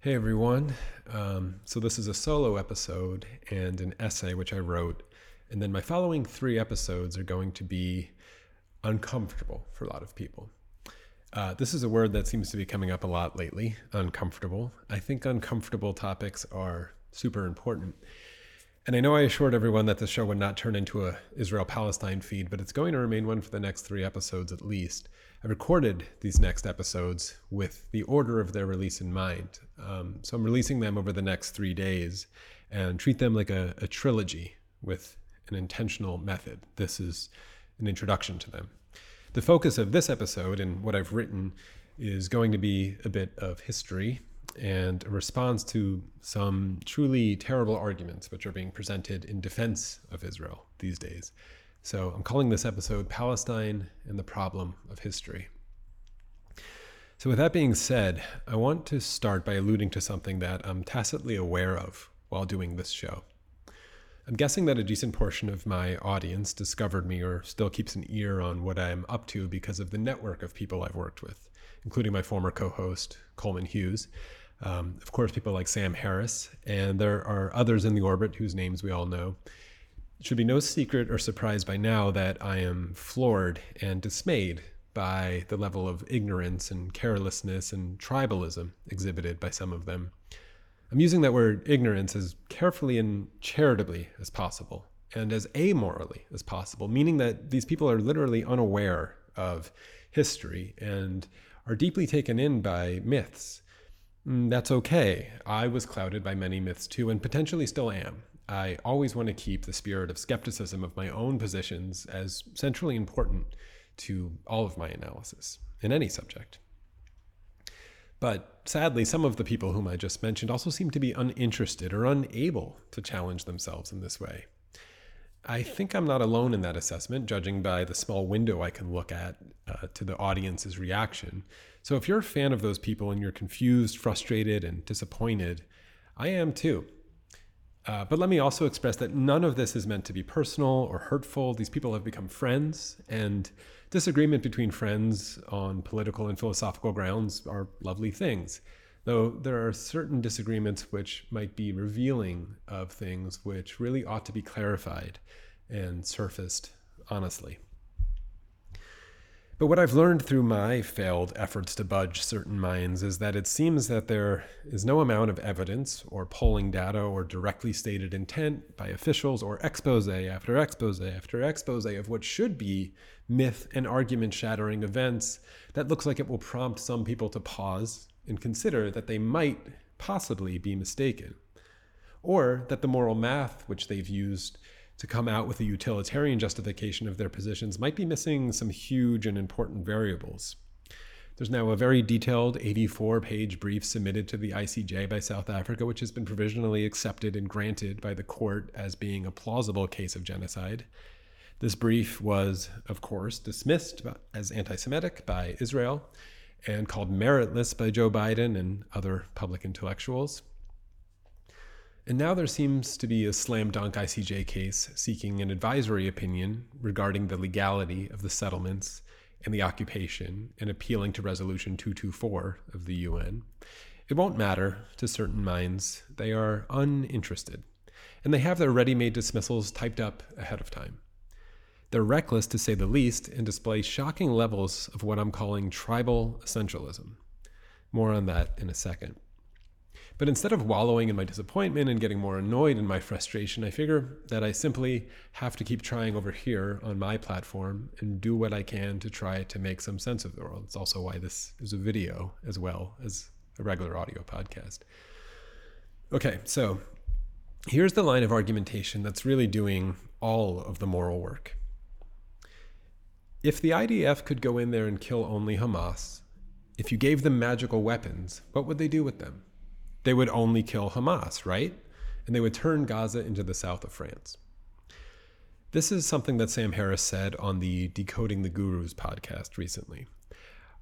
Hey everyone. Um, so, this is a solo episode and an essay which I wrote. And then my following three episodes are going to be uncomfortable for a lot of people. Uh, this is a word that seems to be coming up a lot lately uncomfortable. I think uncomfortable topics are super important. And I know I assured everyone that this show would not turn into a Israel Palestine feed, but it's going to remain one for the next three episodes at least. I recorded these next episodes with the order of their release in mind. Um, so I'm releasing them over the next three days and treat them like a, a trilogy with an intentional method. This is an introduction to them. The focus of this episode and what I've written is going to be a bit of history and a response to some truly terrible arguments which are being presented in defense of Israel these days. So I'm calling this episode Palestine and the Problem of History. So, with that being said, I want to start by alluding to something that I'm tacitly aware of while doing this show. I'm guessing that a decent portion of my audience discovered me or still keeps an ear on what I'm up to because of the network of people I've worked with, including my former co host, Coleman Hughes, um, of course, people like Sam Harris, and there are others in the orbit whose names we all know. It should be no secret or surprise by now that I am floored and dismayed by the level of ignorance and carelessness and tribalism exhibited by some of them. I'm using that word ignorance as carefully and charitably as possible, and as amorally as possible, meaning that these people are literally unaware of history and are deeply taken in by myths that's okay. I was clouded by many myths too, and potentially still am. I always want to keep the spirit of skepticism of my own positions as centrally important to all of my analysis in any subject. But sadly, some of the people whom I just mentioned also seem to be uninterested or unable to challenge themselves in this way. I think I'm not alone in that assessment, judging by the small window I can look at uh, to the audience's reaction. So if you're a fan of those people and you're confused, frustrated, and disappointed, I am too. Uh, but let me also express that none of this is meant to be personal or hurtful. These people have become friends, and disagreement between friends on political and philosophical grounds are lovely things. Though there are certain disagreements which might be revealing of things which really ought to be clarified and surfaced honestly. But what I've learned through my failed efforts to budge certain minds is that it seems that there is no amount of evidence or polling data or directly stated intent by officials or expose after expose after expose of what should be myth and argument shattering events that looks like it will prompt some people to pause and consider that they might possibly be mistaken. Or that the moral math which they've used to come out with a utilitarian justification of their positions might be missing some huge and important variables. There's now a very detailed 84 page brief submitted to the ICJ by South Africa, which has been provisionally accepted and granted by the court as being a plausible case of genocide. This brief was, of course, dismissed as anti Semitic by Israel and called meritless by Joe Biden and other public intellectuals. And now there seems to be a slam dunk ICJ case seeking an advisory opinion regarding the legality of the settlements and the occupation and appealing to Resolution 224 of the UN. It won't matter to certain minds. They are uninterested. And they have their ready made dismissals typed up ahead of time. They're reckless, to say the least, and display shocking levels of what I'm calling tribal essentialism. More on that in a second. But instead of wallowing in my disappointment and getting more annoyed in my frustration, I figure that I simply have to keep trying over here on my platform and do what I can to try to make some sense of the world. It's also why this is a video as well as a regular audio podcast. Okay, so here's the line of argumentation that's really doing all of the moral work. If the IDF could go in there and kill only Hamas, if you gave them magical weapons, what would they do with them? They would only kill Hamas, right? And they would turn Gaza into the south of France. This is something that Sam Harris said on the Decoding the Gurus podcast recently.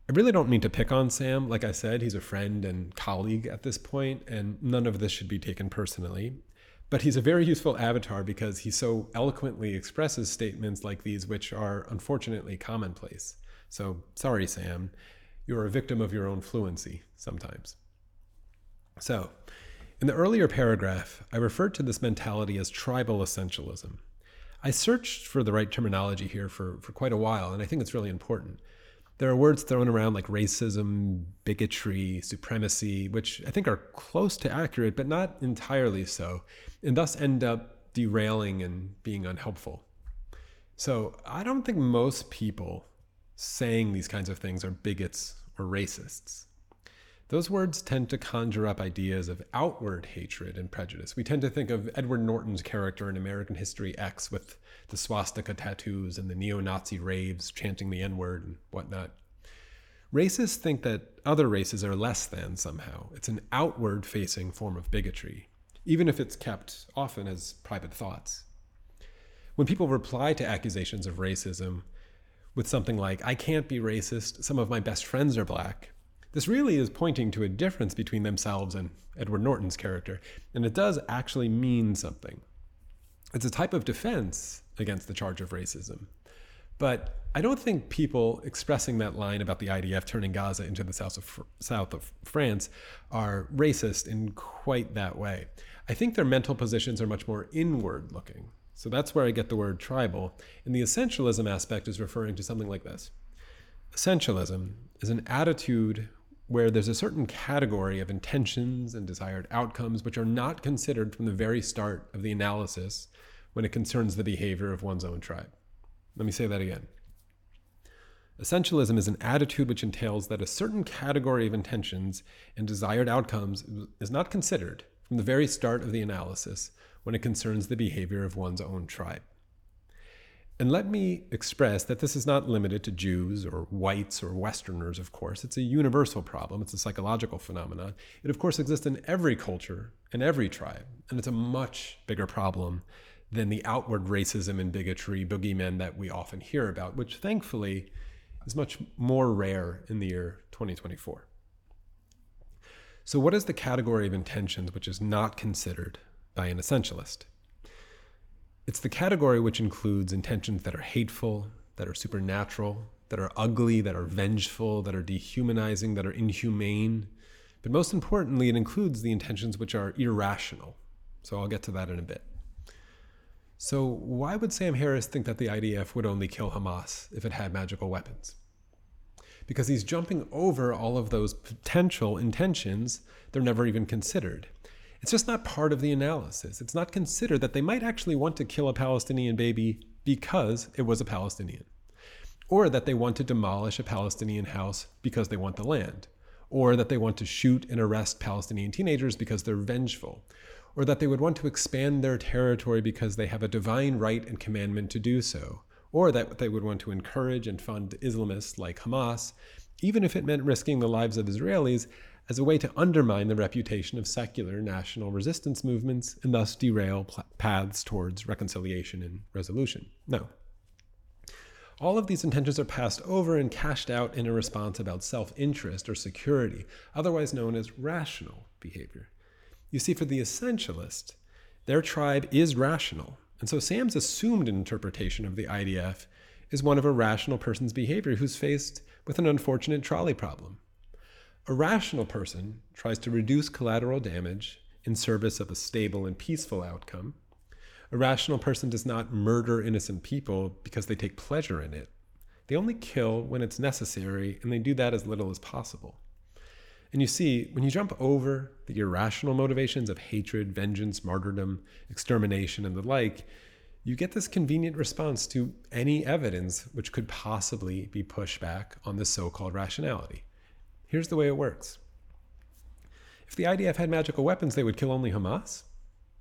I really don't mean to pick on Sam. Like I said, he's a friend and colleague at this point, and none of this should be taken personally. But he's a very useful avatar because he so eloquently expresses statements like these, which are unfortunately commonplace. So, sorry, Sam, you're a victim of your own fluency sometimes. So, in the earlier paragraph, I referred to this mentality as tribal essentialism. I searched for the right terminology here for, for quite a while, and I think it's really important. There are words thrown around like racism, bigotry, supremacy, which I think are close to accurate, but not entirely so, and thus end up derailing and being unhelpful. So I don't think most people saying these kinds of things are bigots or racists. Those words tend to conjure up ideas of outward hatred and prejudice. We tend to think of Edward Norton's character in American History X with the swastika tattoos and the neo Nazi raves chanting the N word and whatnot. Racists think that other races are less than somehow. It's an outward facing form of bigotry, even if it's kept often as private thoughts. When people reply to accusations of racism with something like, I can't be racist, some of my best friends are black, this really is pointing to a difference between themselves and Edward Norton's character, and it does actually mean something. It's a type of defense against the charge of racism. But I don't think people expressing that line about the IDF turning Gaza into the south of, south of France are racist in quite that way. I think their mental positions are much more inward looking. So that's where I get the word tribal. And the essentialism aspect is referring to something like this Essentialism is an attitude where there's a certain category of intentions and desired outcomes which are not considered from the very start of the analysis when it concerns the behavior of one's own tribe. Let me say that again. Essentialism is an attitude which entails that a certain category of intentions and desired outcomes is not considered from the very start of the analysis when it concerns the behavior of one's own tribe. And let me express that this is not limited to Jews or whites or Westerners, of course. It's a universal problem, it's a psychological phenomenon. It, of course, exists in every culture and every tribe, and it's a much bigger problem than the outward racism and bigotry boogeymen that we often hear about, which thankfully is much more rare in the year 2024. So, what is the category of intentions which is not considered by an essentialist? It's the category which includes intentions that are hateful, that are supernatural, that are ugly, that are vengeful, that are dehumanizing, that are inhumane. But most importantly, it includes the intentions which are irrational. So I'll get to that in a bit. So, why would Sam Harris think that the IDF would only kill Hamas if it had magical weapons? Because he's jumping over all of those potential intentions, they're never even considered. It's just not part of the analysis. It's not considered that they might actually want to kill a Palestinian baby because it was a Palestinian, or that they want to demolish a Palestinian house because they want the land, or that they want to shoot and arrest Palestinian teenagers because they're vengeful, or that they would want to expand their territory because they have a divine right and commandment to do so, or that they would want to encourage and fund Islamists like Hamas, even if it meant risking the lives of Israelis as a way to undermine the reputation of secular national resistance movements and thus derail pl- paths towards reconciliation and resolution. No. All of these intentions are passed over and cashed out in a response about self interest or security, otherwise known as rational behavior. You see, for the essentialist, their tribe is rational. And so Sam's assumed interpretation of the IDF is one of a rational person's behavior who's faced with an unfortunate trolley problem. A rational person tries to reduce collateral damage in service of a stable and peaceful outcome. A rational person does not murder innocent people because they take pleasure in it. They only kill when it's necessary, and they do that as little as possible. And you see, when you jump over the irrational motivations of hatred, vengeance, martyrdom, extermination, and the like, you get this convenient response to any evidence which could possibly be pushed back on the so called rationality. Here's the way it works. If the IDF had magical weapons, they would kill only Hamas?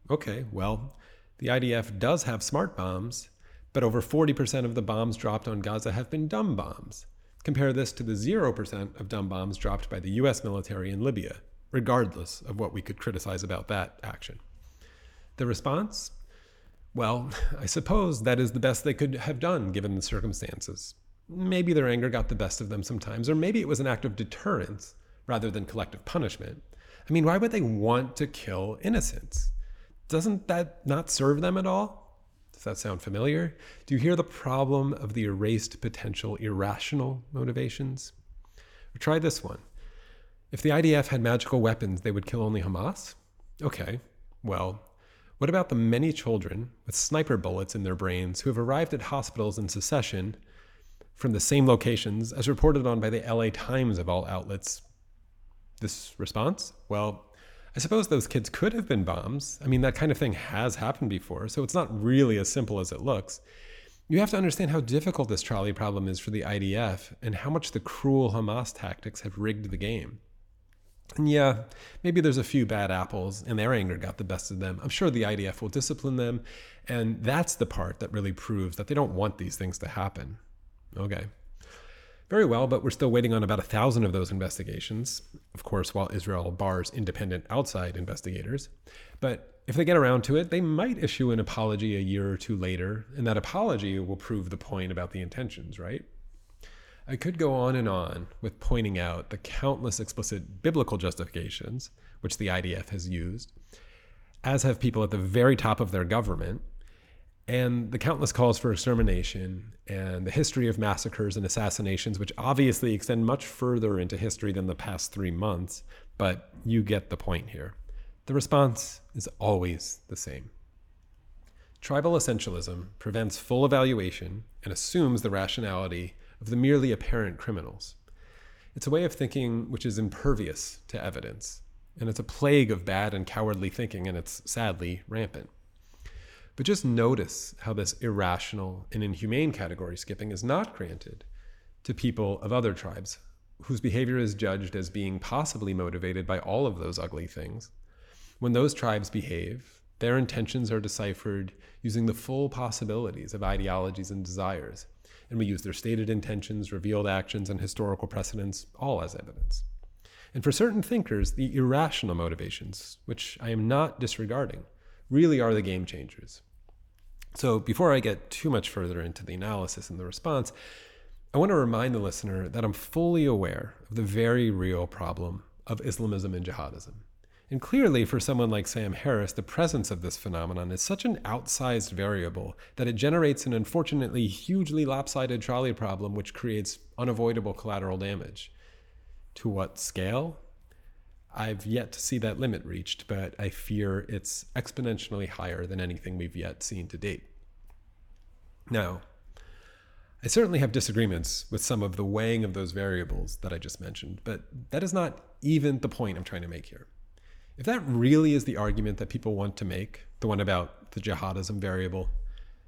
Okay, well, the IDF does have smart bombs, but over 40% of the bombs dropped on Gaza have been dumb bombs. Compare this to the 0% of dumb bombs dropped by the US military in Libya, regardless of what we could criticize about that action. The response? Well, I suppose that is the best they could have done given the circumstances. Maybe their anger got the best of them sometimes, or maybe it was an act of deterrence rather than collective punishment. I mean, why would they want to kill innocents? Doesn't that not serve them at all? Does that sound familiar? Do you hear the problem of the erased potential irrational motivations? Or try this one. If the IDF had magical weapons, they would kill only Hamas? Okay, well, what about the many children with sniper bullets in their brains who have arrived at hospitals in secession from the same locations as reported on by the LA Times of all outlets? This response? Well, I suppose those kids could have been bombs. I mean, that kind of thing has happened before, so it's not really as simple as it looks. You have to understand how difficult this trolley problem is for the IDF and how much the cruel Hamas tactics have rigged the game. And yeah, maybe there's a few bad apples and their anger got the best of them. I'm sure the IDF will discipline them. And that's the part that really proves that they don't want these things to happen. Okay. Very well, but we're still waiting on about a thousand of those investigations. Of course, while Israel bars independent outside investigators. But if they get around to it, they might issue an apology a year or two later, and that apology will prove the point about the intentions, right? I could go on and on with pointing out the countless explicit biblical justifications which the IDF has used, as have people at the very top of their government, and the countless calls for extermination and the history of massacres and assassinations, which obviously extend much further into history than the past three months, but you get the point here. The response is always the same. Tribal essentialism prevents full evaluation and assumes the rationality of the merely apparent criminals. It's a way of thinking which is impervious to evidence, and it's a plague of bad and cowardly thinking, and it's sadly rampant. But just notice how this irrational and inhumane category skipping is not granted to people of other tribes whose behavior is judged as being possibly motivated by all of those ugly things. When those tribes behave, their intentions are deciphered using the full possibilities of ideologies and desires and we use their stated intentions, revealed actions, and historical precedents all as evidence. And for certain thinkers, the irrational motivations, which I am not disregarding, really are the game changers. So before I get too much further into the analysis and the response, I want to remind the listener that I'm fully aware of the very real problem of Islamism and jihadism. And clearly, for someone like Sam Harris, the presence of this phenomenon is such an outsized variable that it generates an unfortunately hugely lopsided trolley problem, which creates unavoidable collateral damage. To what scale? I've yet to see that limit reached, but I fear it's exponentially higher than anything we've yet seen to date. Now, I certainly have disagreements with some of the weighing of those variables that I just mentioned, but that is not even the point I'm trying to make here. If that really is the argument that people want to make, the one about the jihadism variable,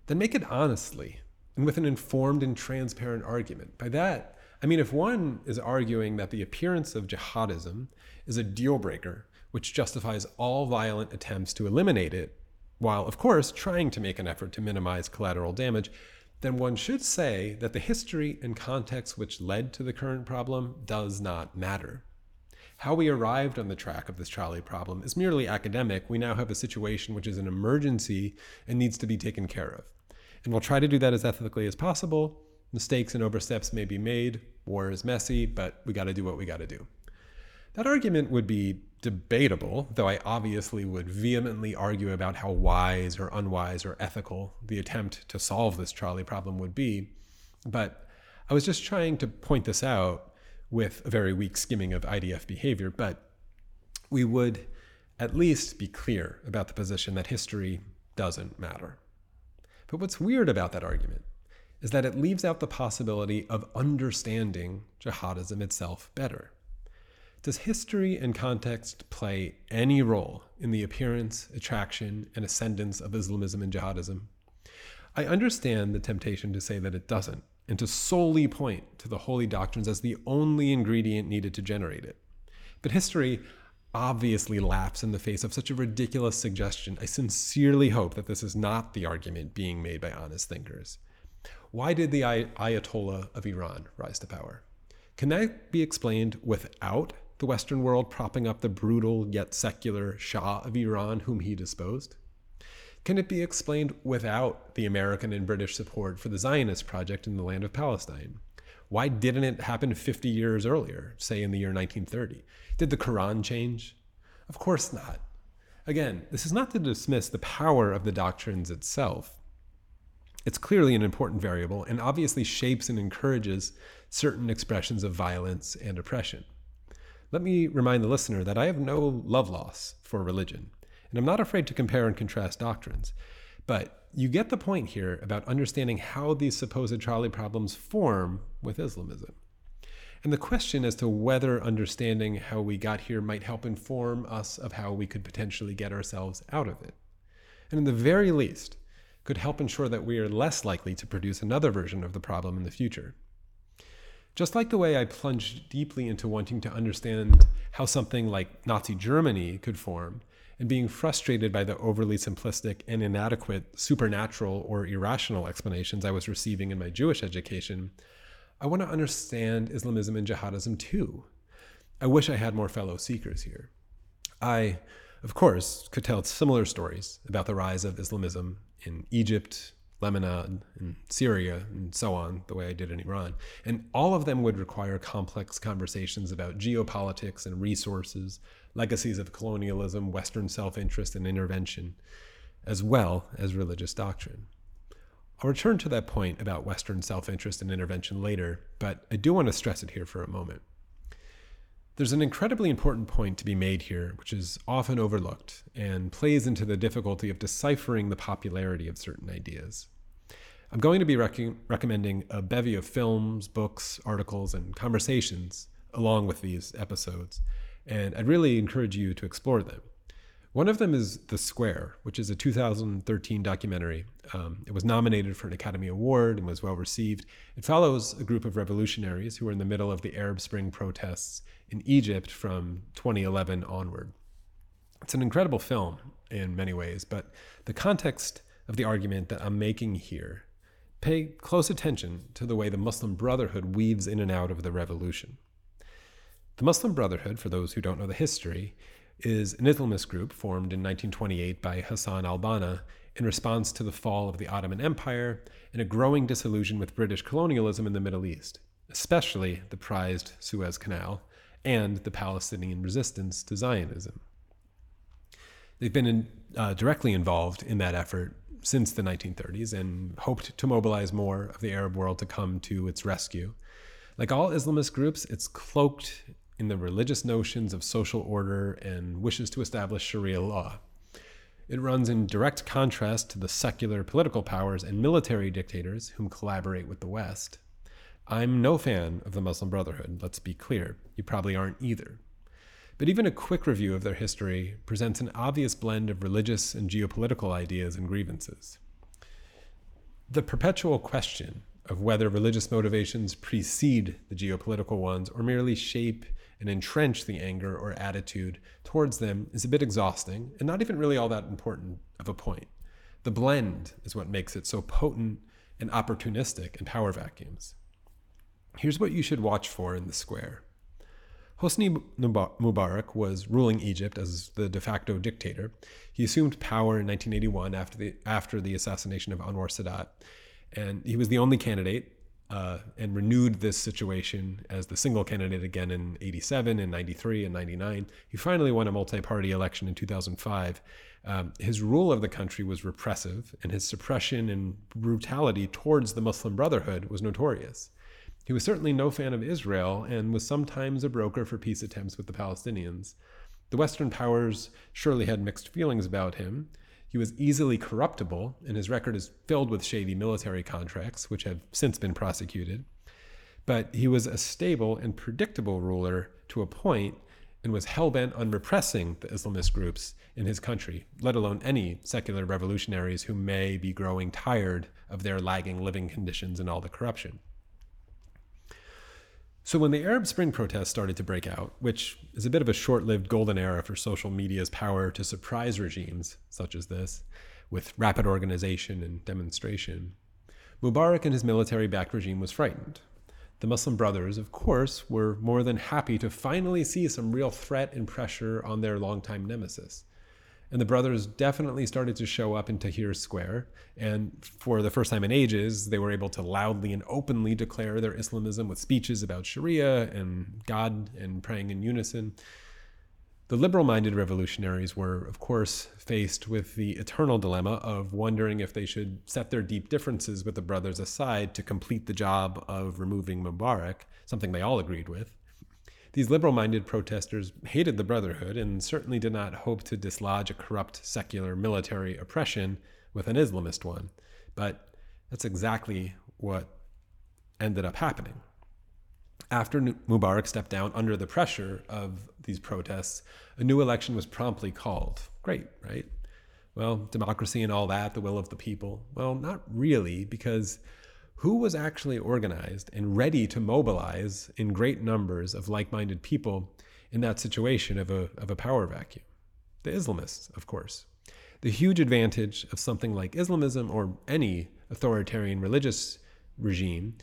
then make it honestly and with an informed and transparent argument. By that, I mean if one is arguing that the appearance of jihadism is a deal breaker which justifies all violent attempts to eliminate it, while of course trying to make an effort to minimize collateral damage, then one should say that the history and context which led to the current problem does not matter. How we arrived on the track of this trolley problem is merely academic. We now have a situation which is an emergency and needs to be taken care of. And we'll try to do that as ethically as possible. Mistakes and oversteps may be made. War is messy, but we got to do what we got to do. That argument would be debatable, though I obviously would vehemently argue about how wise or unwise or ethical the attempt to solve this trolley problem would be. But I was just trying to point this out with a very weak skimming of IDF behavior, but we would at least be clear about the position that history doesn't matter. But what's weird about that argument is that it leaves out the possibility of understanding jihadism itself better. Does history and context play any role in the appearance, attraction, and ascendance of Islamism and jihadism? I understand the temptation to say that it doesn't, and to solely point to the holy doctrines as the only ingredient needed to generate it. But history obviously laughs in the face of such a ridiculous suggestion. I sincerely hope that this is not the argument being made by honest thinkers. Why did the Ayatollah of Iran rise to power? Can that be explained without the Western world propping up the brutal yet secular Shah of Iran whom he disposed? Can it be explained without the American and British support for the Zionist project in the land of Palestine? Why didn't it happen 50 years earlier, say in the year 1930? Did the Quran change? Of course not. Again, this is not to dismiss the power of the doctrines itself. It's clearly an important variable and obviously shapes and encourages certain expressions of violence and oppression. let me remind the listener that I have no love loss for religion, and I'm not afraid to compare and contrast doctrines. But you get the point here about understanding how these supposed trolley problems form with Islamism. And the question as to whether understanding how we got here might help inform us of how we could potentially get ourselves out of it. And in the very least, could help ensure that we are less likely to produce another version of the problem in the future. Just like the way I plunged deeply into wanting to understand how something like Nazi Germany could form, and being frustrated by the overly simplistic and inadequate supernatural or irrational explanations I was receiving in my Jewish education, I want to understand Islamism and jihadism too. I wish I had more fellow seekers here. I, of course, could tell similar stories about the rise of Islamism in Egypt, Lebanon, and Syria, and so on, the way I did in Iran. And all of them would require complex conversations about geopolitics and resources, legacies of colonialism, Western self interest, and intervention, as well as religious doctrine. I'll return to that point about Western self interest and intervention later, but I do want to stress it here for a moment. There's an incredibly important point to be made here, which is often overlooked and plays into the difficulty of deciphering the popularity of certain ideas. I'm going to be rec- recommending a bevy of films, books, articles, and conversations along with these episodes and I'd really encourage you to explore them. One of them is The Square, which is a 2013 documentary. Um, it was nominated for an Academy Award and was well received. It follows a group of revolutionaries who were in the middle of the Arab Spring protests in Egypt from 2011 onward. It's an incredible film in many ways, but the context of the argument that I'm making here, pay close attention to the way the Muslim Brotherhood weaves in and out of the revolution. The Muslim Brotherhood, for those who don't know the history, is an Islamist group formed in 1928 by Hassan al Banna in response to the fall of the Ottoman Empire and a growing disillusion with British colonialism in the Middle East, especially the prized Suez Canal and the Palestinian resistance to Zionism. They've been in, uh, directly involved in that effort since the 1930s and hoped to mobilize more of the Arab world to come to its rescue. Like all Islamist groups, it's cloaked in the religious notions of social order and wishes to establish Sharia law. It runs in direct contrast to the secular political powers and military dictators whom collaborate with the West. I'm no fan of the Muslim Brotherhood, let's be clear. You probably aren't either. But even a quick review of their history presents an obvious blend of religious and geopolitical ideas and grievances. The perpetual question of whether religious motivations precede the geopolitical ones or merely shape and entrench the anger or attitude towards them is a bit exhausting and not even really all that important of a point. The blend is what makes it so potent and opportunistic in power vacuums. Here's what you should watch for in the square. Hosni Mubarak was ruling Egypt as the de facto dictator. He assumed power in 1981 after the, after the assassination of Anwar Sadat, and he was the only candidate uh, and renewed this situation as the single candidate again in 87 and 93 and 99. He finally won a multi party election in 2005. Um, his rule of the country was repressive, and his suppression and brutality towards the Muslim Brotherhood was notorious. He was certainly no fan of Israel and was sometimes a broker for peace attempts with the Palestinians. The Western powers surely had mixed feelings about him. He was easily corruptible, and his record is filled with shady military contracts, which have since been prosecuted. But he was a stable and predictable ruler to a point and was hell bent on repressing the Islamist groups in his country, let alone any secular revolutionaries who may be growing tired of their lagging living conditions and all the corruption. So, when the Arab Spring protests started to break out, which is a bit of a short lived golden era for social media's power to surprise regimes such as this, with rapid organization and demonstration, Mubarak and his military backed regime was frightened. The Muslim Brothers, of course, were more than happy to finally see some real threat and pressure on their longtime nemesis. And the brothers definitely started to show up in Tahrir Square. And for the first time in ages, they were able to loudly and openly declare their Islamism with speeches about Sharia and God and praying in unison. The liberal minded revolutionaries were, of course, faced with the eternal dilemma of wondering if they should set their deep differences with the brothers aside to complete the job of removing Mubarak, something they all agreed with, These liberal minded protesters hated the Brotherhood and certainly did not hope to dislodge a corrupt secular military oppression with an Islamist one. But that's exactly what ended up happening. After Mubarak stepped down under the pressure of these protests, a new election was promptly called. Great, right? Well, democracy and all that, the will of the people. Well, not really, because who was actually organized and ready to mobilize in great numbers of like minded people in that situation of a, of a power vacuum? The Islamists, of course. The huge advantage of something like Islamism or any authoritarian religious regime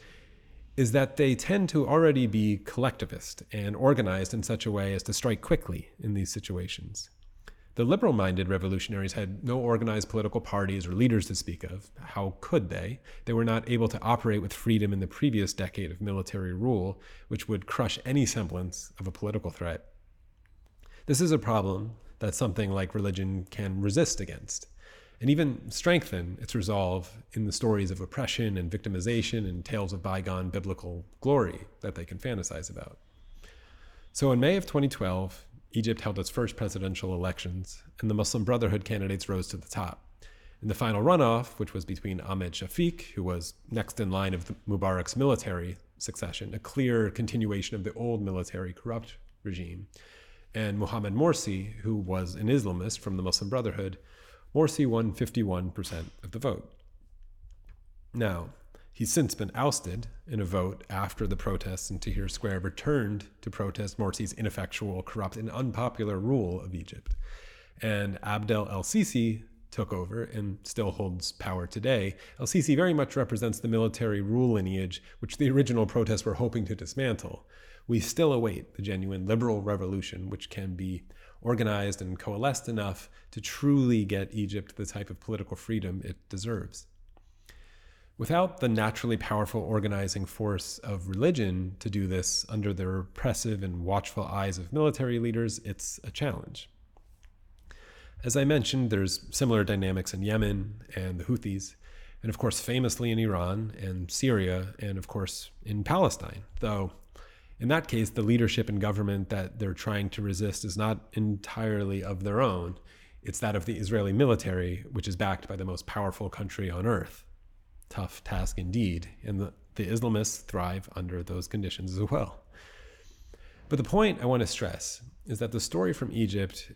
is that they tend to already be collectivist and organized in such a way as to strike quickly in these situations. The liberal minded revolutionaries had no organized political parties or leaders to speak of. How could they? They were not able to operate with freedom in the previous decade of military rule, which would crush any semblance of a political threat. This is a problem that something like religion can resist against and even strengthen its resolve in the stories of oppression and victimization and tales of bygone biblical glory that they can fantasize about. So in May of 2012, Egypt held its first presidential elections, and the Muslim Brotherhood candidates rose to the top. In the final runoff, which was between Ahmed Shafiq, who was next in line of Mubarak's military succession, a clear continuation of the old military corrupt regime, and Mohamed Morsi, who was an Islamist from the Muslim Brotherhood, Morsi won 51% of the vote. Now, he's since been ousted in a vote after the protests in Tahrir Square returned to protest Morsi's ineffectual, corrupt, and unpopular rule of Egypt. And Abdel El Sisi took over and still holds power today. El Sisi very much represents the military rule lineage which the original protests were hoping to dismantle. We still await the genuine liberal revolution, which can be organized and coalesced enough to truly get Egypt the type of political freedom it deserves. Without the naturally powerful organizing force of religion to do this under the repressive and watchful eyes of military leaders, it's a challenge. As I mentioned, there's similar dynamics in Yemen and the Houthis, and of course, famously in Iran and Syria, and of course in Palestine, though in that case, the leadership and government that they're trying to resist is not entirely of their own. It's that of the Israeli military, which is backed by the most powerful country on earth. Tough task indeed, and the, the Islamists thrive under those conditions as well. But the point I want to stress is that the story from Egypt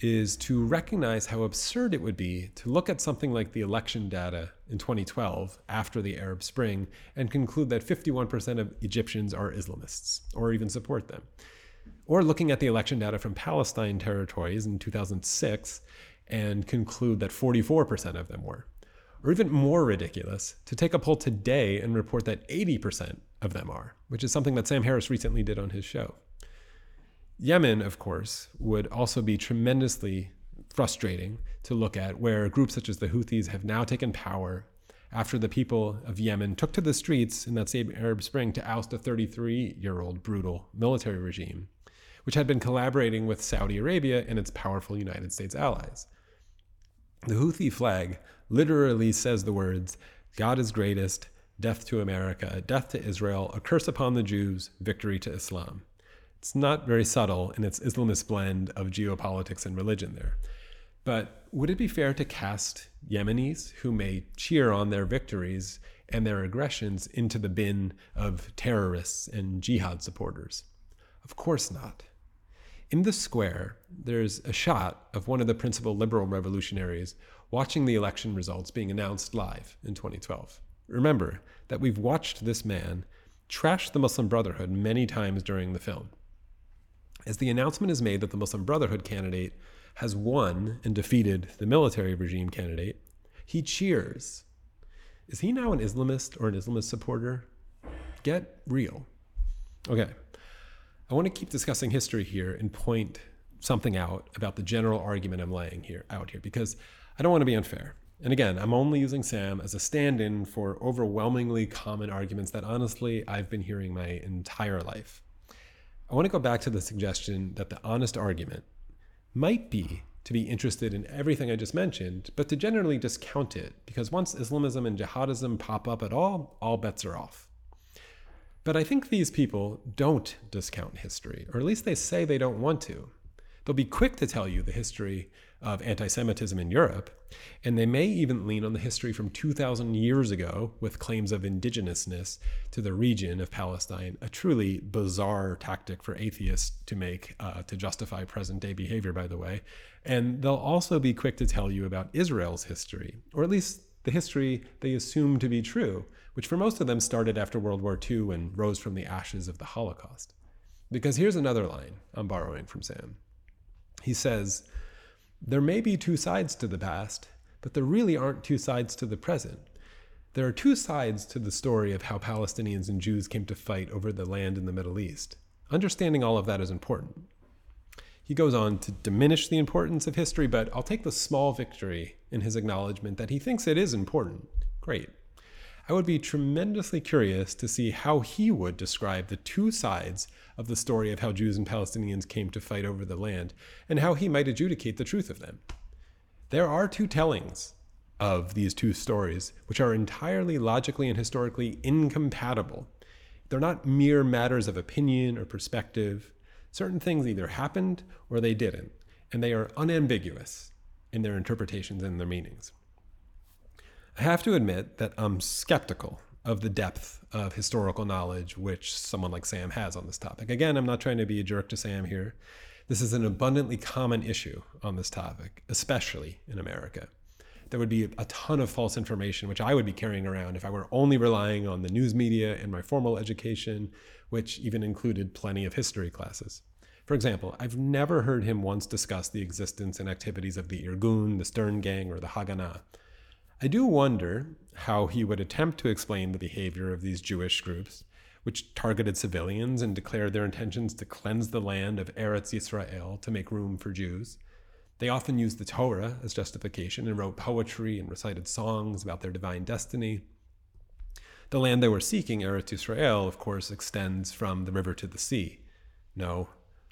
is to recognize how absurd it would be to look at something like the election data in 2012 after the Arab Spring and conclude that 51% of Egyptians are Islamists or even support them. Or looking at the election data from Palestine territories in 2006 and conclude that 44% of them were. Or even more ridiculous, to take a poll today and report that 80% of them are, which is something that Sam Harris recently did on his show. Yemen, of course, would also be tremendously frustrating to look at, where groups such as the Houthis have now taken power after the people of Yemen took to the streets in that same Arab Spring to oust a 33 year old brutal military regime, which had been collaborating with Saudi Arabia and its powerful United States allies. The Houthi flag literally says the words, God is greatest, death to America, death to Israel, a curse upon the Jews, victory to Islam. It's not very subtle in its Islamist blend of geopolitics and religion there. But would it be fair to cast Yemenis, who may cheer on their victories and their aggressions, into the bin of terrorists and jihad supporters? Of course not. In the square, there's a shot of one of the principal liberal revolutionaries watching the election results being announced live in 2012. Remember that we've watched this man trash the Muslim Brotherhood many times during the film. As the announcement is made that the Muslim Brotherhood candidate has won and defeated the military regime candidate, he cheers. Is he now an Islamist or an Islamist supporter? Get real. Okay. I want to keep discussing history here and point something out about the general argument I'm laying here out here because I don't want to be unfair. And again, I'm only using Sam as a stand in for overwhelmingly common arguments that honestly I've been hearing my entire life. I want to go back to the suggestion that the honest argument might be to be interested in everything I just mentioned, but to generally discount it, because once Islamism and jihadism pop up at all, all bets are off. But I think these people don't discount history, or at least they say they don't want to. They'll be quick to tell you the history of anti Semitism in Europe, and they may even lean on the history from 2,000 years ago with claims of indigenousness to the region of Palestine, a truly bizarre tactic for atheists to make uh, to justify present day behavior, by the way. And they'll also be quick to tell you about Israel's history, or at least the history they assume to be true, which for most of them started after World War II and rose from the ashes of the Holocaust. Because here's another line I'm borrowing from Sam. He says, There may be two sides to the past, but there really aren't two sides to the present. There are two sides to the story of how Palestinians and Jews came to fight over the land in the Middle East. Understanding all of that is important. He goes on to diminish the importance of history, but I'll take the small victory in his acknowledgement that he thinks it is important. Great. I would be tremendously curious to see how he would describe the two sides of the story of how Jews and Palestinians came to fight over the land and how he might adjudicate the truth of them. There are two tellings of these two stories, which are entirely logically and historically incompatible. They're not mere matters of opinion or perspective. Certain things either happened or they didn't, and they are unambiguous in their interpretations and their meanings. I have to admit that I'm skeptical of the depth of historical knowledge which someone like Sam has on this topic. Again, I'm not trying to be a jerk to Sam here. This is an abundantly common issue on this topic, especially in America. There would be a ton of false information, which I would be carrying around if I were only relying on the news media and my formal education, which even included plenty of history classes. For example, I've never heard him once discuss the existence and activities of the Irgun, the Stern Gang, or the Haganah. I do wonder how he would attempt to explain the behavior of these Jewish groups, which targeted civilians and declared their intentions to cleanse the land of Eretz Israel to make room for Jews. They often used the Torah as justification and wrote poetry and recited songs about their divine destiny. The land they were seeking, Eretz Israel, of course, extends from the river to the sea. No,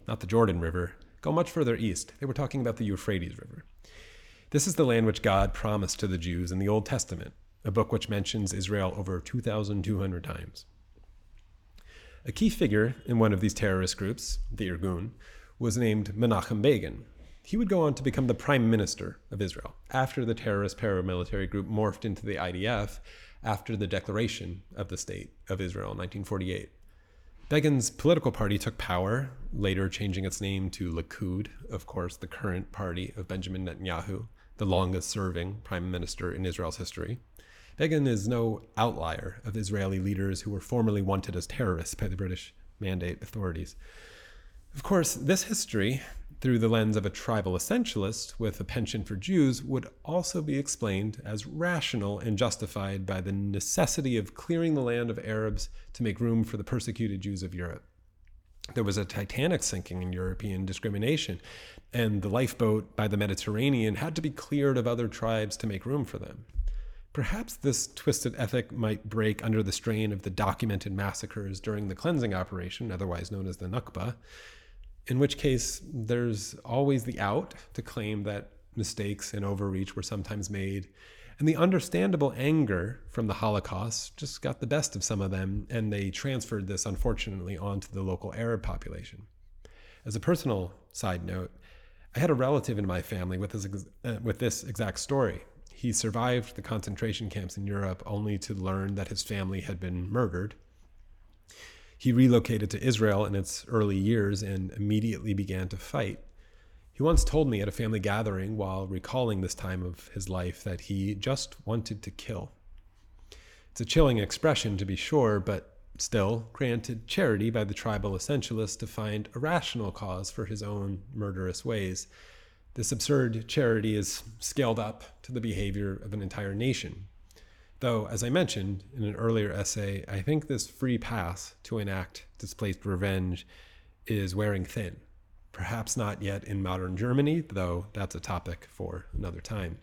not the Jordan River. Go much further east. They were talking about the Euphrates River. This is the land which God promised to the Jews in the Old Testament, a book which mentions Israel over 2,200 times. A key figure in one of these terrorist groups, the Irgun, was named Menachem Begin. He would go on to become the prime minister of Israel after the terrorist paramilitary group morphed into the IDF after the declaration of the State of Israel in 1948. Begin's political party took power, later changing its name to Likud, of course, the current party of Benjamin Netanyahu, the longest serving prime minister in Israel's history. Begin is no outlier of Israeli leaders who were formerly wanted as terrorists by the British Mandate authorities. Of course, this history, through the lens of a tribal essentialist with a penchant for Jews, would also be explained as rational and justified by the necessity of clearing the land of Arabs to make room for the persecuted Jews of Europe. There was a Titanic sinking in European discrimination, and the lifeboat by the Mediterranean had to be cleared of other tribes to make room for them. Perhaps this twisted ethic might break under the strain of the documented massacres during the cleansing operation, otherwise known as the Nakba, in which case there's always the out to claim that mistakes and overreach were sometimes made. And the understandable anger from the Holocaust just got the best of some of them, and they transferred this, unfortunately, onto the local Arab population. As a personal side note, I had a relative in my family with this, uh, with this exact story. He survived the concentration camps in Europe only to learn that his family had been murdered. He relocated to Israel in its early years and immediately began to fight. He once told me at a family gathering while recalling this time of his life that he just wanted to kill. It's a chilling expression, to be sure, but still granted charity by the tribal essentialist to find a rational cause for his own murderous ways. This absurd charity is scaled up to the behavior of an entire nation. Though, as I mentioned in an earlier essay, I think this free pass to enact displaced revenge is wearing thin. Perhaps not yet in modern Germany, though that's a topic for another time.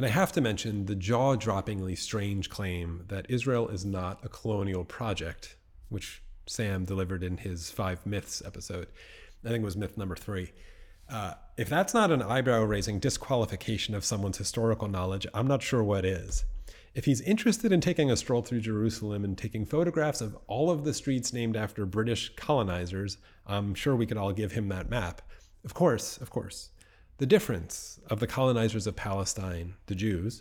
And I have to mention the jaw droppingly strange claim that Israel is not a colonial project, which Sam delivered in his Five Myths episode. I think it was myth number three. Uh, if that's not an eyebrow raising disqualification of someone's historical knowledge, I'm not sure what is. If he's interested in taking a stroll through Jerusalem and taking photographs of all of the streets named after British colonizers, I'm sure we could all give him that map. Of course, of course. The difference of the colonizers of Palestine, the Jews,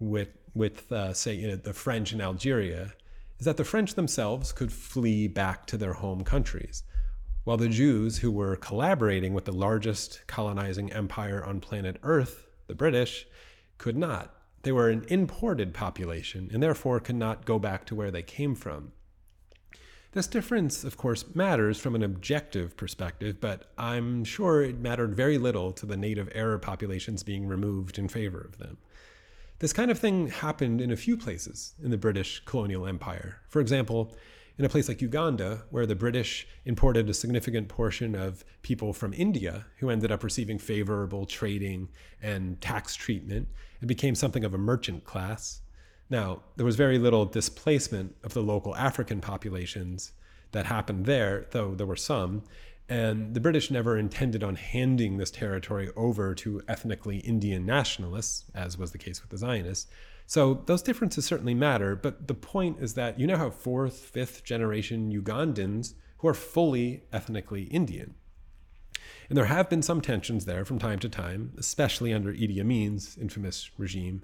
with, with uh, say, you know, the French in Algeria, is that the French themselves could flee back to their home countries, while the Jews, who were collaborating with the largest colonizing empire on planet Earth, the British, could not. They were an imported population and therefore could not go back to where they came from. This difference, of course, matters from an objective perspective, but I'm sure it mattered very little to the native Arab populations being removed in favor of them. This kind of thing happened in a few places in the British colonial empire. For example, in a place like Uganda, where the British imported a significant portion of people from India who ended up receiving favorable trading and tax treatment and became something of a merchant class. Now, there was very little displacement of the local African populations that happened there, though there were some. And the British never intended on handing this territory over to ethnically Indian nationalists, as was the case with the Zionists. So those differences certainly matter, but the point is that you now have fourth, fifth generation Ugandans who are fully ethnically Indian. And there have been some tensions there from time to time, especially under Idi Amin's infamous regime.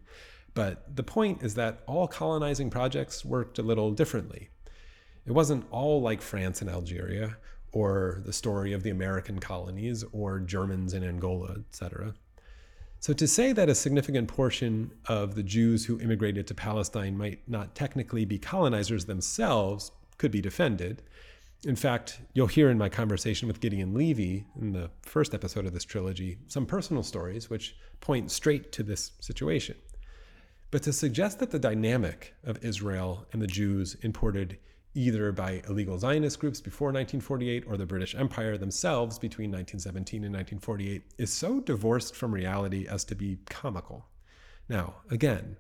But the point is that all colonizing projects worked a little differently. It wasn't all like France and Algeria, or the story of the American colonies, or Germans in Angola, etc. So to say that a significant portion of the Jews who immigrated to Palestine might not technically be colonizers themselves could be defended. In fact, you'll hear in my conversation with Gideon Levy in the first episode of this trilogy some personal stories which point straight to this situation. But to suggest that the dynamic of Israel and the Jews imported either by illegal Zionist groups before 1948 or the British Empire themselves between 1917 and 1948 is so divorced from reality as to be comical. Now, again,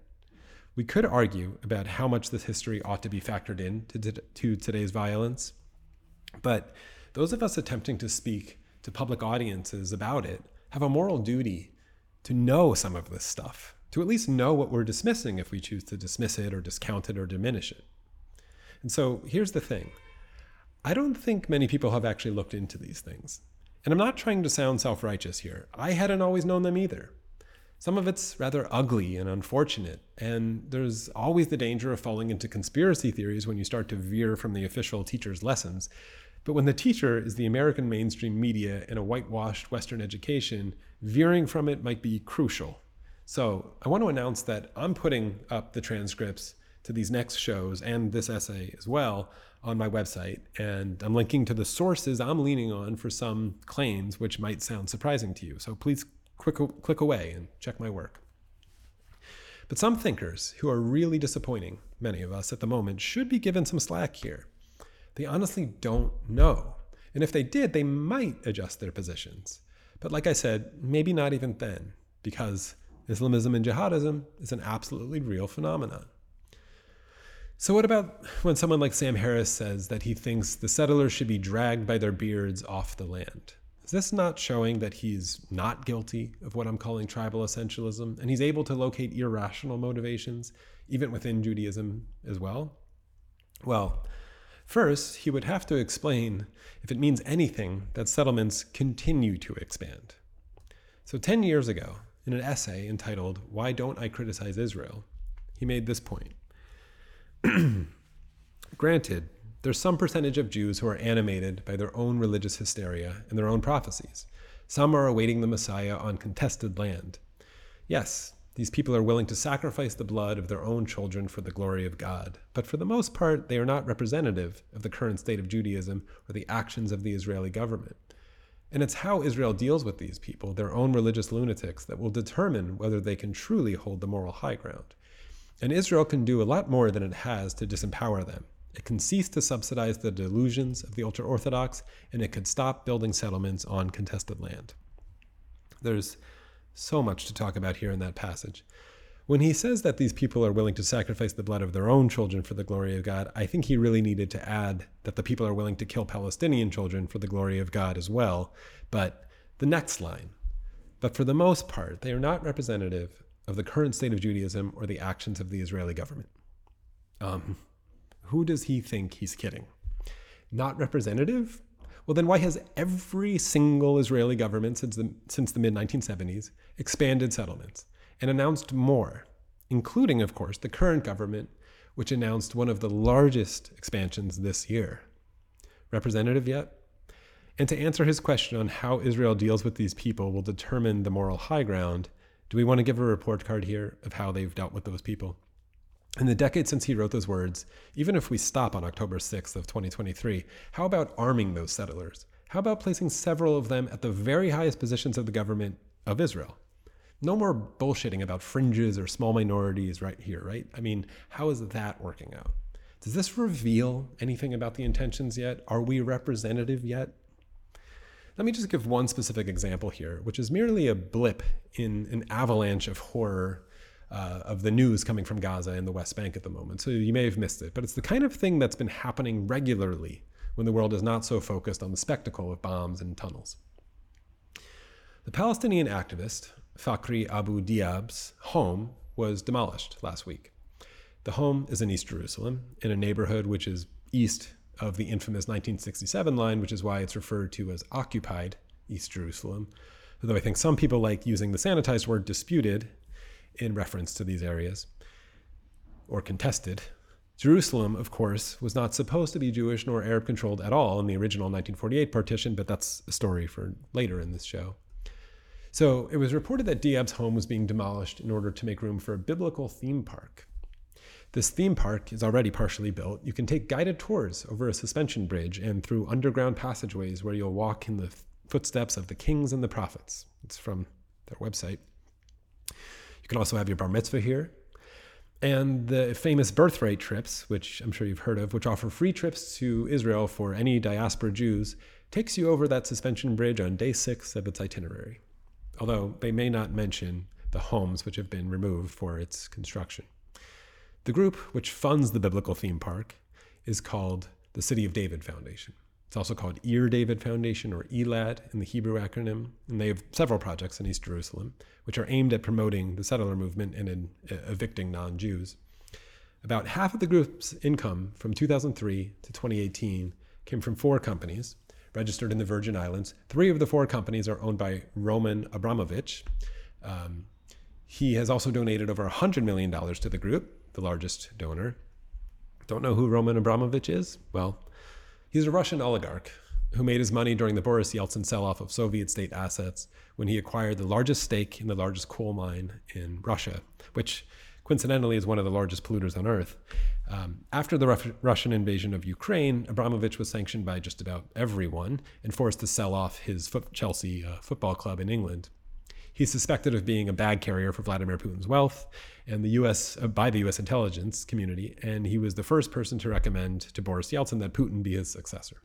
we could argue about how much this history ought to be factored in to, to today's violence, but those of us attempting to speak to public audiences about it have a moral duty to know some of this stuff, to at least know what we're dismissing if we choose to dismiss it or discount it or diminish it. And so here's the thing I don't think many people have actually looked into these things. And I'm not trying to sound self righteous here. I hadn't always known them either. Some of it's rather ugly and unfortunate, and there's always the danger of falling into conspiracy theories when you start to veer from the official teacher's lessons. But when the teacher is the American mainstream media and a whitewashed Western education, veering from it might be crucial. So I want to announce that I'm putting up the transcripts to these next shows and this essay as well on my website. And I'm linking to the sources I'm leaning on for some claims which might sound surprising to you. So please click, click away and check my work. But some thinkers who are really disappointing many of us at the moment should be given some slack here. They honestly don't know. And if they did, they might adjust their positions. But like I said, maybe not even then, because Islamism and jihadism is an absolutely real phenomenon. So, what about when someone like Sam Harris says that he thinks the settlers should be dragged by their beards off the land? Is this not showing that he's not guilty of what I'm calling tribal essentialism and he's able to locate irrational motivations, even within Judaism as well? Well, first, he would have to explain, if it means anything, that settlements continue to expand. So, 10 years ago, in an essay entitled, Why Don't I Criticize Israel? he made this point. Granted, there's some percentage of Jews who are animated by their own religious hysteria and their own prophecies. Some are awaiting the Messiah on contested land. Yes, these people are willing to sacrifice the blood of their own children for the glory of God, but for the most part, they are not representative of the current state of Judaism or the actions of the Israeli government. And it's how Israel deals with these people, their own religious lunatics, that will determine whether they can truly hold the moral high ground. And Israel can do a lot more than it has to disempower them. It can cease to subsidize the delusions of the ultra Orthodox, and it could stop building settlements on contested land. There's so much to talk about here in that passage. When he says that these people are willing to sacrifice the blood of their own children for the glory of God, I think he really needed to add that the people are willing to kill Palestinian children for the glory of God as well. But the next line. But for the most part, they are not representative of the current state of Judaism or the actions of the Israeli government. Um, who does he think he's kidding? Not representative? Well, then why has every single Israeli government since the, since the mid 1970s expanded settlements and announced more, including, of course, the current government, which announced one of the largest expansions this year? Representative yet? And to answer his question on how Israel deals with these people will determine the moral high ground, do we want to give a report card here of how they've dealt with those people? In the decade since he wrote those words, even if we stop on October 6th of 2023, how about arming those settlers? How about placing several of them at the very highest positions of the government of Israel? No more bullshitting about fringes or small minorities right here, right? I mean, how is that working out? Does this reveal anything about the intentions yet? Are we representative yet? Let me just give one specific example here, which is merely a blip in an avalanche of horror uh, of the news coming from Gaza and the West Bank at the moment. So you may have missed it, but it's the kind of thing that's been happening regularly when the world is not so focused on the spectacle of bombs and tunnels. The Palestinian activist Fakhri Abu Diab's home was demolished last week. The home is in East Jerusalem, in a neighborhood which is east of the infamous 1967 line, which is why it's referred to as occupied East Jerusalem. Although I think some people like using the sanitized word disputed in reference to these areas or contested. Jerusalem, of course, was not supposed to be Jewish nor Arab controlled at all in the original 1948 partition, but that's a story for later in this show. So it was reported that Diab's home was being demolished in order to make room for a biblical theme park. This theme park is already partially built. You can take guided tours over a suspension bridge and through underground passageways where you'll walk in the footsteps of the kings and the prophets. It's from their website. You can also have your bar mitzvah here. And the famous birthright trips, which I'm sure you've heard of, which offer free trips to Israel for any diaspora Jews, takes you over that suspension bridge on day six of its itinerary. Although they may not mention the homes which have been removed for its construction. The group which funds the biblical theme park is called the City of David Foundation. It's also called Ir David Foundation or ELAD in the Hebrew acronym, and they have several projects in East Jerusalem, which are aimed at promoting the settler movement and in, uh, evicting non Jews. About half of the group's income from 2003 to 2018 came from four companies registered in the Virgin Islands. Three of the four companies are owned by Roman Abramovich. Um, he has also donated over $100 million to the group, the largest donor. Don't know who Roman Abramovich is? Well, He's a Russian oligarch who made his money during the Boris Yeltsin sell off of Soviet state assets when he acquired the largest stake in the largest coal mine in Russia, which coincidentally is one of the largest polluters on earth. Um, after the Ruf- Russian invasion of Ukraine, Abramovich was sanctioned by just about everyone and forced to sell off his Chelsea uh, football club in England. He's suspected of being a bag carrier for Vladimir Putin's wealth and the US uh, by the US intelligence community, and he was the first person to recommend to Boris Yeltsin that Putin be his successor.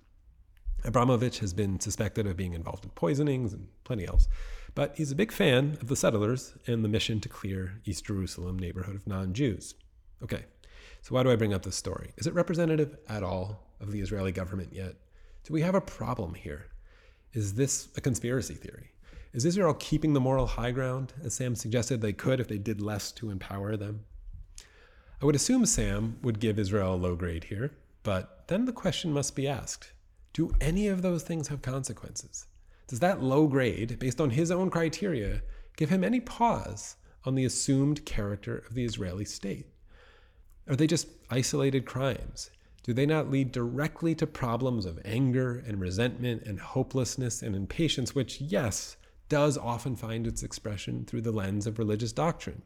Abramovich has been suspected of being involved in poisonings and plenty else, but he's a big fan of the settlers and the mission to clear East Jerusalem neighborhood of non-Jews. Okay, so why do I bring up this story? Is it representative at all of the Israeli government yet? Do we have a problem here? Is this a conspiracy theory? Is Israel keeping the moral high ground, as Sam suggested they could if they did less to empower them? I would assume Sam would give Israel a low grade here, but then the question must be asked do any of those things have consequences? Does that low grade, based on his own criteria, give him any pause on the assumed character of the Israeli state? Are they just isolated crimes? Do they not lead directly to problems of anger and resentment and hopelessness and impatience, which, yes, does often find its expression through the lens of religious doctrine.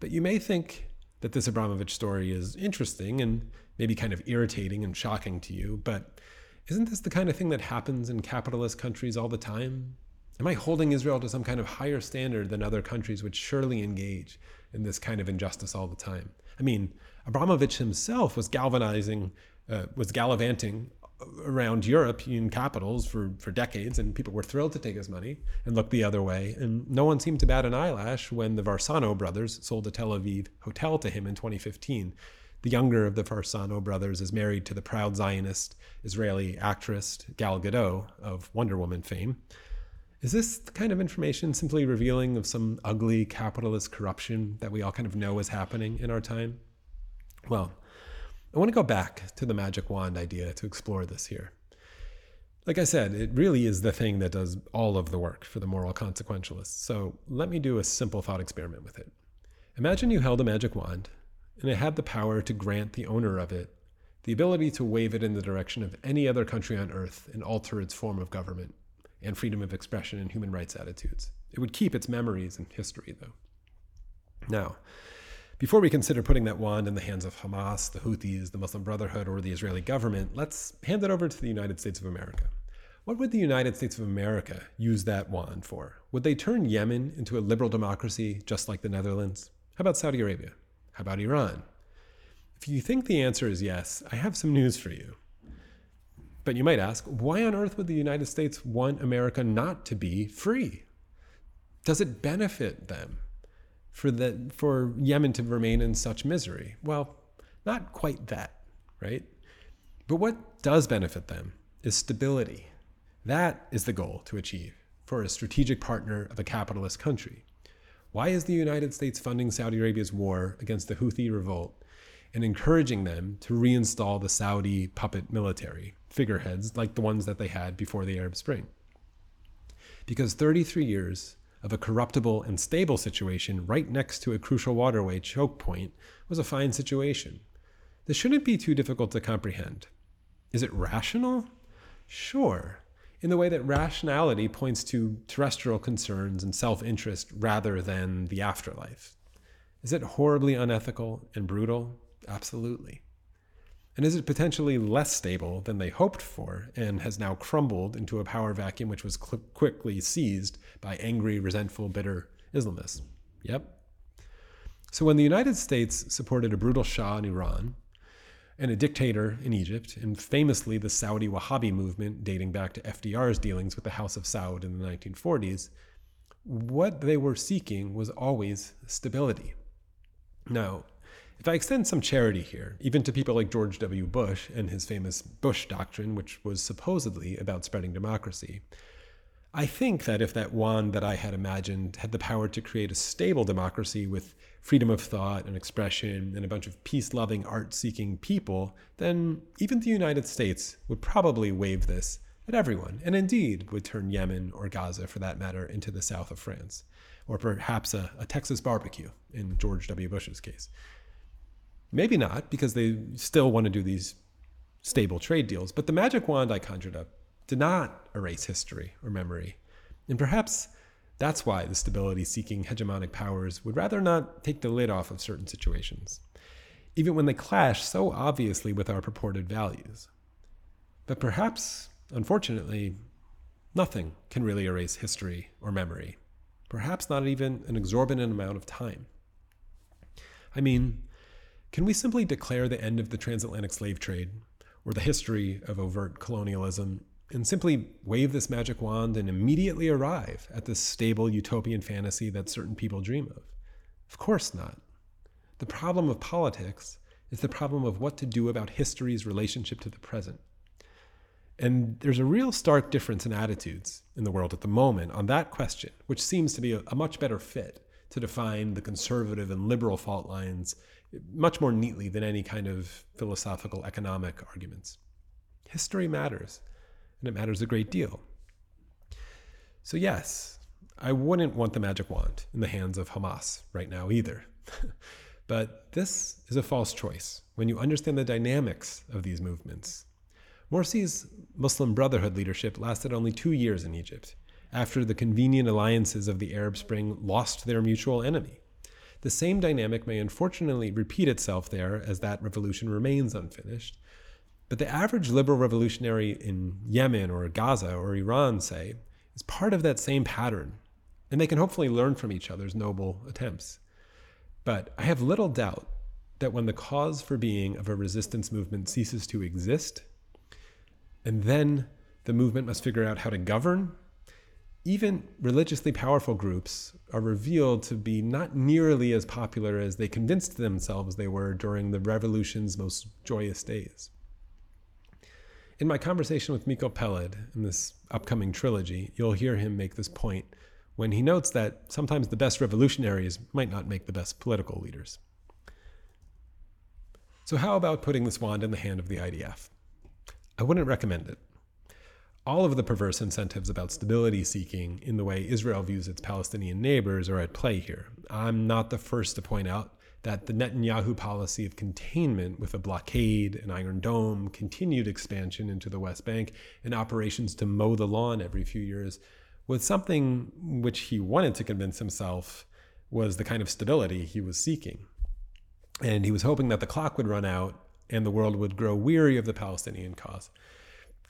But you may think that this Abramovich story is interesting and maybe kind of irritating and shocking to you, but isn't this the kind of thing that happens in capitalist countries all the time? Am I holding Israel to some kind of higher standard than other countries which surely engage in this kind of injustice all the time? I mean, Abramovich himself was galvanizing, uh, was gallivanting around European capitals for, for decades, and people were thrilled to take his money and look the other way. And no one seemed to bat an eyelash when the Varsano brothers sold a Tel Aviv hotel to him in 2015. The younger of the Varsano brothers is married to the proud Zionist Israeli actress Gal Gadot of Wonder Woman fame. Is this kind of information simply revealing of some ugly capitalist corruption that we all kind of know is happening in our time? Well, I want to go back to the magic wand idea to explore this here. Like I said, it really is the thing that does all of the work for the moral consequentialists. So let me do a simple thought experiment with it. Imagine you held a magic wand and it had the power to grant the owner of it the ability to wave it in the direction of any other country on earth and alter its form of government and freedom of expression and human rights attitudes. It would keep its memories and history, though. Now, before we consider putting that wand in the hands of Hamas, the Houthis, the Muslim Brotherhood, or the Israeli government, let's hand it over to the United States of America. What would the United States of America use that wand for? Would they turn Yemen into a liberal democracy just like the Netherlands? How about Saudi Arabia? How about Iran? If you think the answer is yes, I have some news for you. But you might ask, why on earth would the United States want America not to be free? Does it benefit them for, the, for Yemen to remain in such misery? Well, not quite that, right? But what does benefit them is stability. That is the goal to achieve for a strategic partner of a capitalist country. Why is the United States funding Saudi Arabia's war against the Houthi revolt and encouraging them to reinstall the Saudi puppet military figureheads like the ones that they had before the Arab Spring. Because 33 years of a corruptible and stable situation right next to a crucial waterway choke point was a fine situation. This shouldn't be too difficult to comprehend. Is it rational? Sure, in the way that rationality points to terrestrial concerns and self interest rather than the afterlife. Is it horribly unethical and brutal? Absolutely. And is it potentially less stable than they hoped for and has now crumbled into a power vacuum which was quickly seized by angry, resentful, bitter Islamists? Yep. So when the United States supported a brutal Shah in Iran and a dictator in Egypt, and famously the Saudi Wahhabi movement dating back to FDR's dealings with the House of Saud in the 1940s, what they were seeking was always stability. Now, if I extend some charity here, even to people like George W. Bush and his famous Bush Doctrine, which was supposedly about spreading democracy, I think that if that wand that I had imagined had the power to create a stable democracy with freedom of thought and expression and a bunch of peace loving, art seeking people, then even the United States would probably wave this at everyone, and indeed would turn Yemen or Gaza, for that matter, into the south of France, or perhaps a, a Texas barbecue in George W. Bush's case. Maybe not, because they still want to do these stable trade deals. But the magic wand I conjured up did not erase history or memory. And perhaps that's why the stability seeking hegemonic powers would rather not take the lid off of certain situations, even when they clash so obviously with our purported values. But perhaps, unfortunately, nothing can really erase history or memory, perhaps not even an exorbitant amount of time. I mean, can we simply declare the end of the transatlantic slave trade or the history of overt colonialism and simply wave this magic wand and immediately arrive at this stable utopian fantasy that certain people dream of? Of course not. The problem of politics is the problem of what to do about history's relationship to the present. And there's a real stark difference in attitudes in the world at the moment on that question, which seems to be a, a much better fit to define the conservative and liberal fault lines much more neatly than any kind of philosophical economic arguments. History matters, and it matters a great deal. So, yes, I wouldn't want the magic wand in the hands of Hamas right now either. but this is a false choice when you understand the dynamics of these movements. Morsi's Muslim Brotherhood leadership lasted only two years in Egypt, after the convenient alliances of the Arab Spring lost their mutual enemy. The same dynamic may unfortunately repeat itself there as that revolution remains unfinished. But the average liberal revolutionary in Yemen or Gaza or Iran, say, is part of that same pattern, and they can hopefully learn from each other's noble attempts. But I have little doubt that when the cause for being of a resistance movement ceases to exist, and then the movement must figure out how to govern, even religiously powerful groups are revealed to be not nearly as popular as they convinced themselves they were during the revolution's most joyous days. In my conversation with Miko Peled in this upcoming trilogy, you'll hear him make this point when he notes that sometimes the best revolutionaries might not make the best political leaders. So, how about putting this wand in the hand of the IDF? I wouldn't recommend it. All of the perverse incentives about stability seeking in the way Israel views its Palestinian neighbors are at play here. I'm not the first to point out that the Netanyahu policy of containment with a blockade, an iron dome, continued expansion into the West Bank, and operations to mow the lawn every few years was something which he wanted to convince himself was the kind of stability he was seeking. And he was hoping that the clock would run out and the world would grow weary of the Palestinian cause.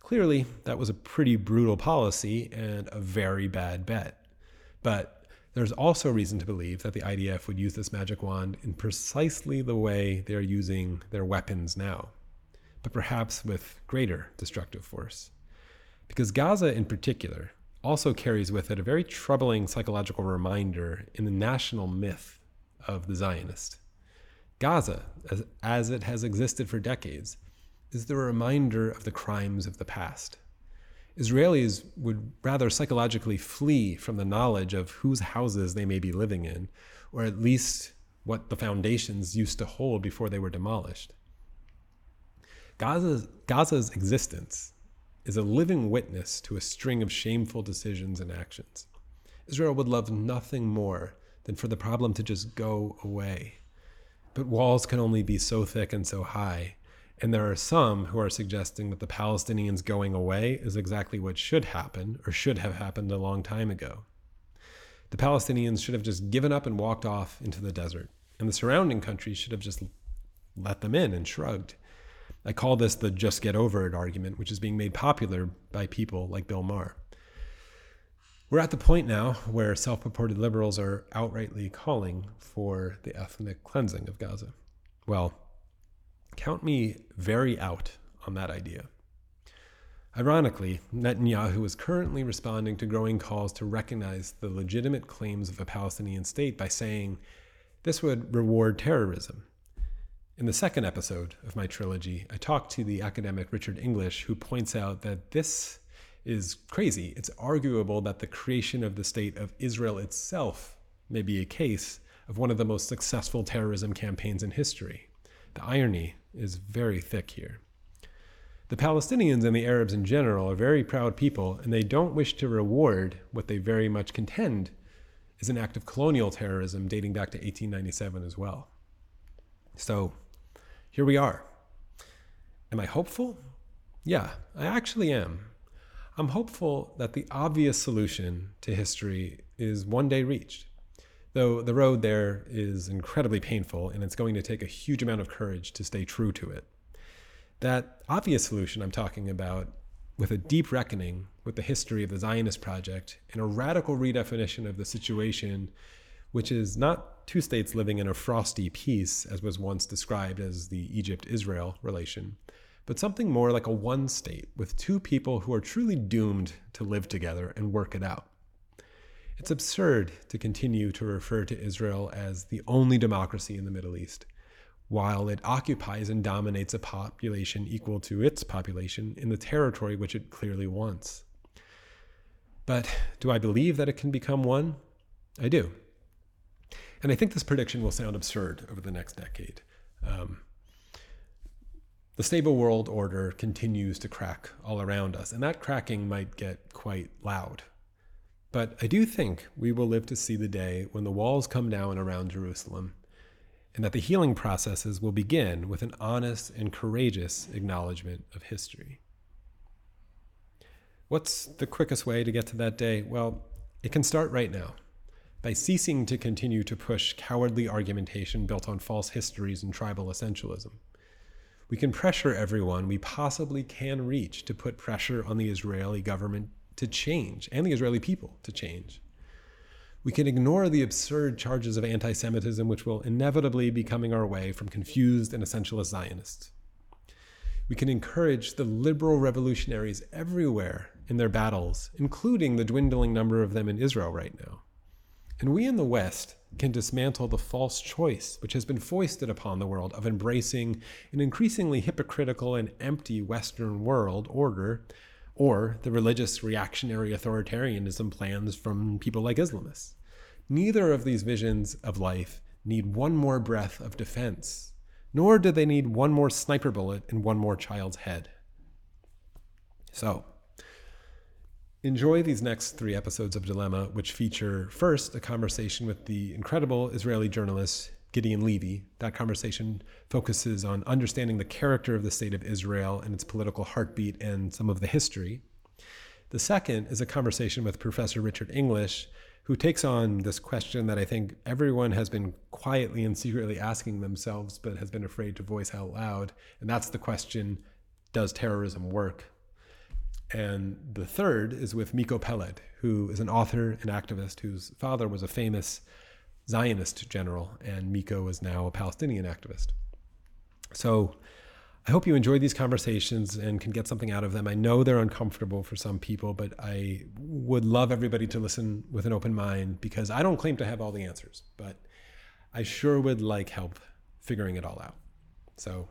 Clearly, that was a pretty brutal policy and a very bad bet. But there's also reason to believe that the IDF would use this magic wand in precisely the way they're using their weapons now, but perhaps with greater destructive force. Because Gaza, in particular, also carries with it a very troubling psychological reminder in the national myth of the Zionist. Gaza, as, as it has existed for decades, is the reminder of the crimes of the past. Israelis would rather psychologically flee from the knowledge of whose houses they may be living in, or at least what the foundations used to hold before they were demolished. Gaza's, Gaza's existence is a living witness to a string of shameful decisions and actions. Israel would love nothing more than for the problem to just go away. But walls can only be so thick and so high. And there are some who are suggesting that the Palestinians going away is exactly what should happen or should have happened a long time ago. The Palestinians should have just given up and walked off into the desert, and the surrounding countries should have just let them in and shrugged. I call this the just get over it argument, which is being made popular by people like Bill Maher. We're at the point now where self purported liberals are outrightly calling for the ethnic cleansing of Gaza. Well, count me very out on that idea. Ironically, Netanyahu is currently responding to growing calls to recognize the legitimate claims of a Palestinian state by saying this would reward terrorism in the second episode of my trilogy, I talked to the academic Richard English, who points out that this is crazy. It's arguable that the creation of the state of Israel itself may be a case of one of the most successful terrorism campaigns in history. The irony is very thick here. The Palestinians and the Arabs in general are very proud people, and they don't wish to reward what they very much contend is an act of colonial terrorism dating back to 1897 as well. So, here we are. Am I hopeful? Yeah, I actually am. I'm hopeful that the obvious solution to history is one day reached. Though the road there is incredibly painful and it's going to take a huge amount of courage to stay true to it. That obvious solution I'm talking about, with a deep reckoning with the history of the Zionist project and a radical redefinition of the situation which is not two states living in a frosty peace, as was once described as the Egypt Israel relation, but something more like a one state with two people who are truly doomed to live together and work it out. It's absurd to continue to refer to Israel as the only democracy in the Middle East, while it occupies and dominates a population equal to its population in the territory which it clearly wants. But do I believe that it can become one? I do. And I think this prediction will sound absurd over the next decade. Um, the stable world order continues to crack all around us, and that cracking might get quite loud. But I do think we will live to see the day when the walls come down around Jerusalem, and that the healing processes will begin with an honest and courageous acknowledgement of history. What's the quickest way to get to that day? Well, it can start right now by ceasing to continue to push cowardly argumentation built on false histories and tribal essentialism. We can pressure everyone we possibly can reach to put pressure on the Israeli government to change and the Israeli people to change. We can ignore the absurd charges of anti Semitism, which will inevitably be coming our way from confused and essentialist Zionists. We can encourage the liberal revolutionaries everywhere in their battles, including the dwindling number of them in Israel right now. And we in the West can dismantle the false choice which has been foisted upon the world of embracing an increasingly hypocritical and empty Western world order or the religious reactionary authoritarianism plans from people like Islamists. Neither of these visions of life need one more breath of defense, nor do they need one more sniper bullet in one more child's head. So, enjoy these next three episodes of Dilemma, which feature first a conversation with the incredible Israeli journalist Gideon Levy. That conversation focuses on understanding the character of the state of Israel and its political heartbeat and some of the history. The second is a conversation with Professor Richard English, who takes on this question that I think everyone has been quietly and secretly asking themselves, but has been afraid to voice out loud. And that's the question Does terrorism work? And the third is with Miko Peled, who is an author and activist whose father was a famous Zionist general, and Miko is now a Palestinian activist. So I hope you enjoy these conversations and can get something out of them. I know they're uncomfortable for some people, but I would love everybody to listen with an open mind because I don't claim to have all the answers, but I sure would like help figuring it all out. So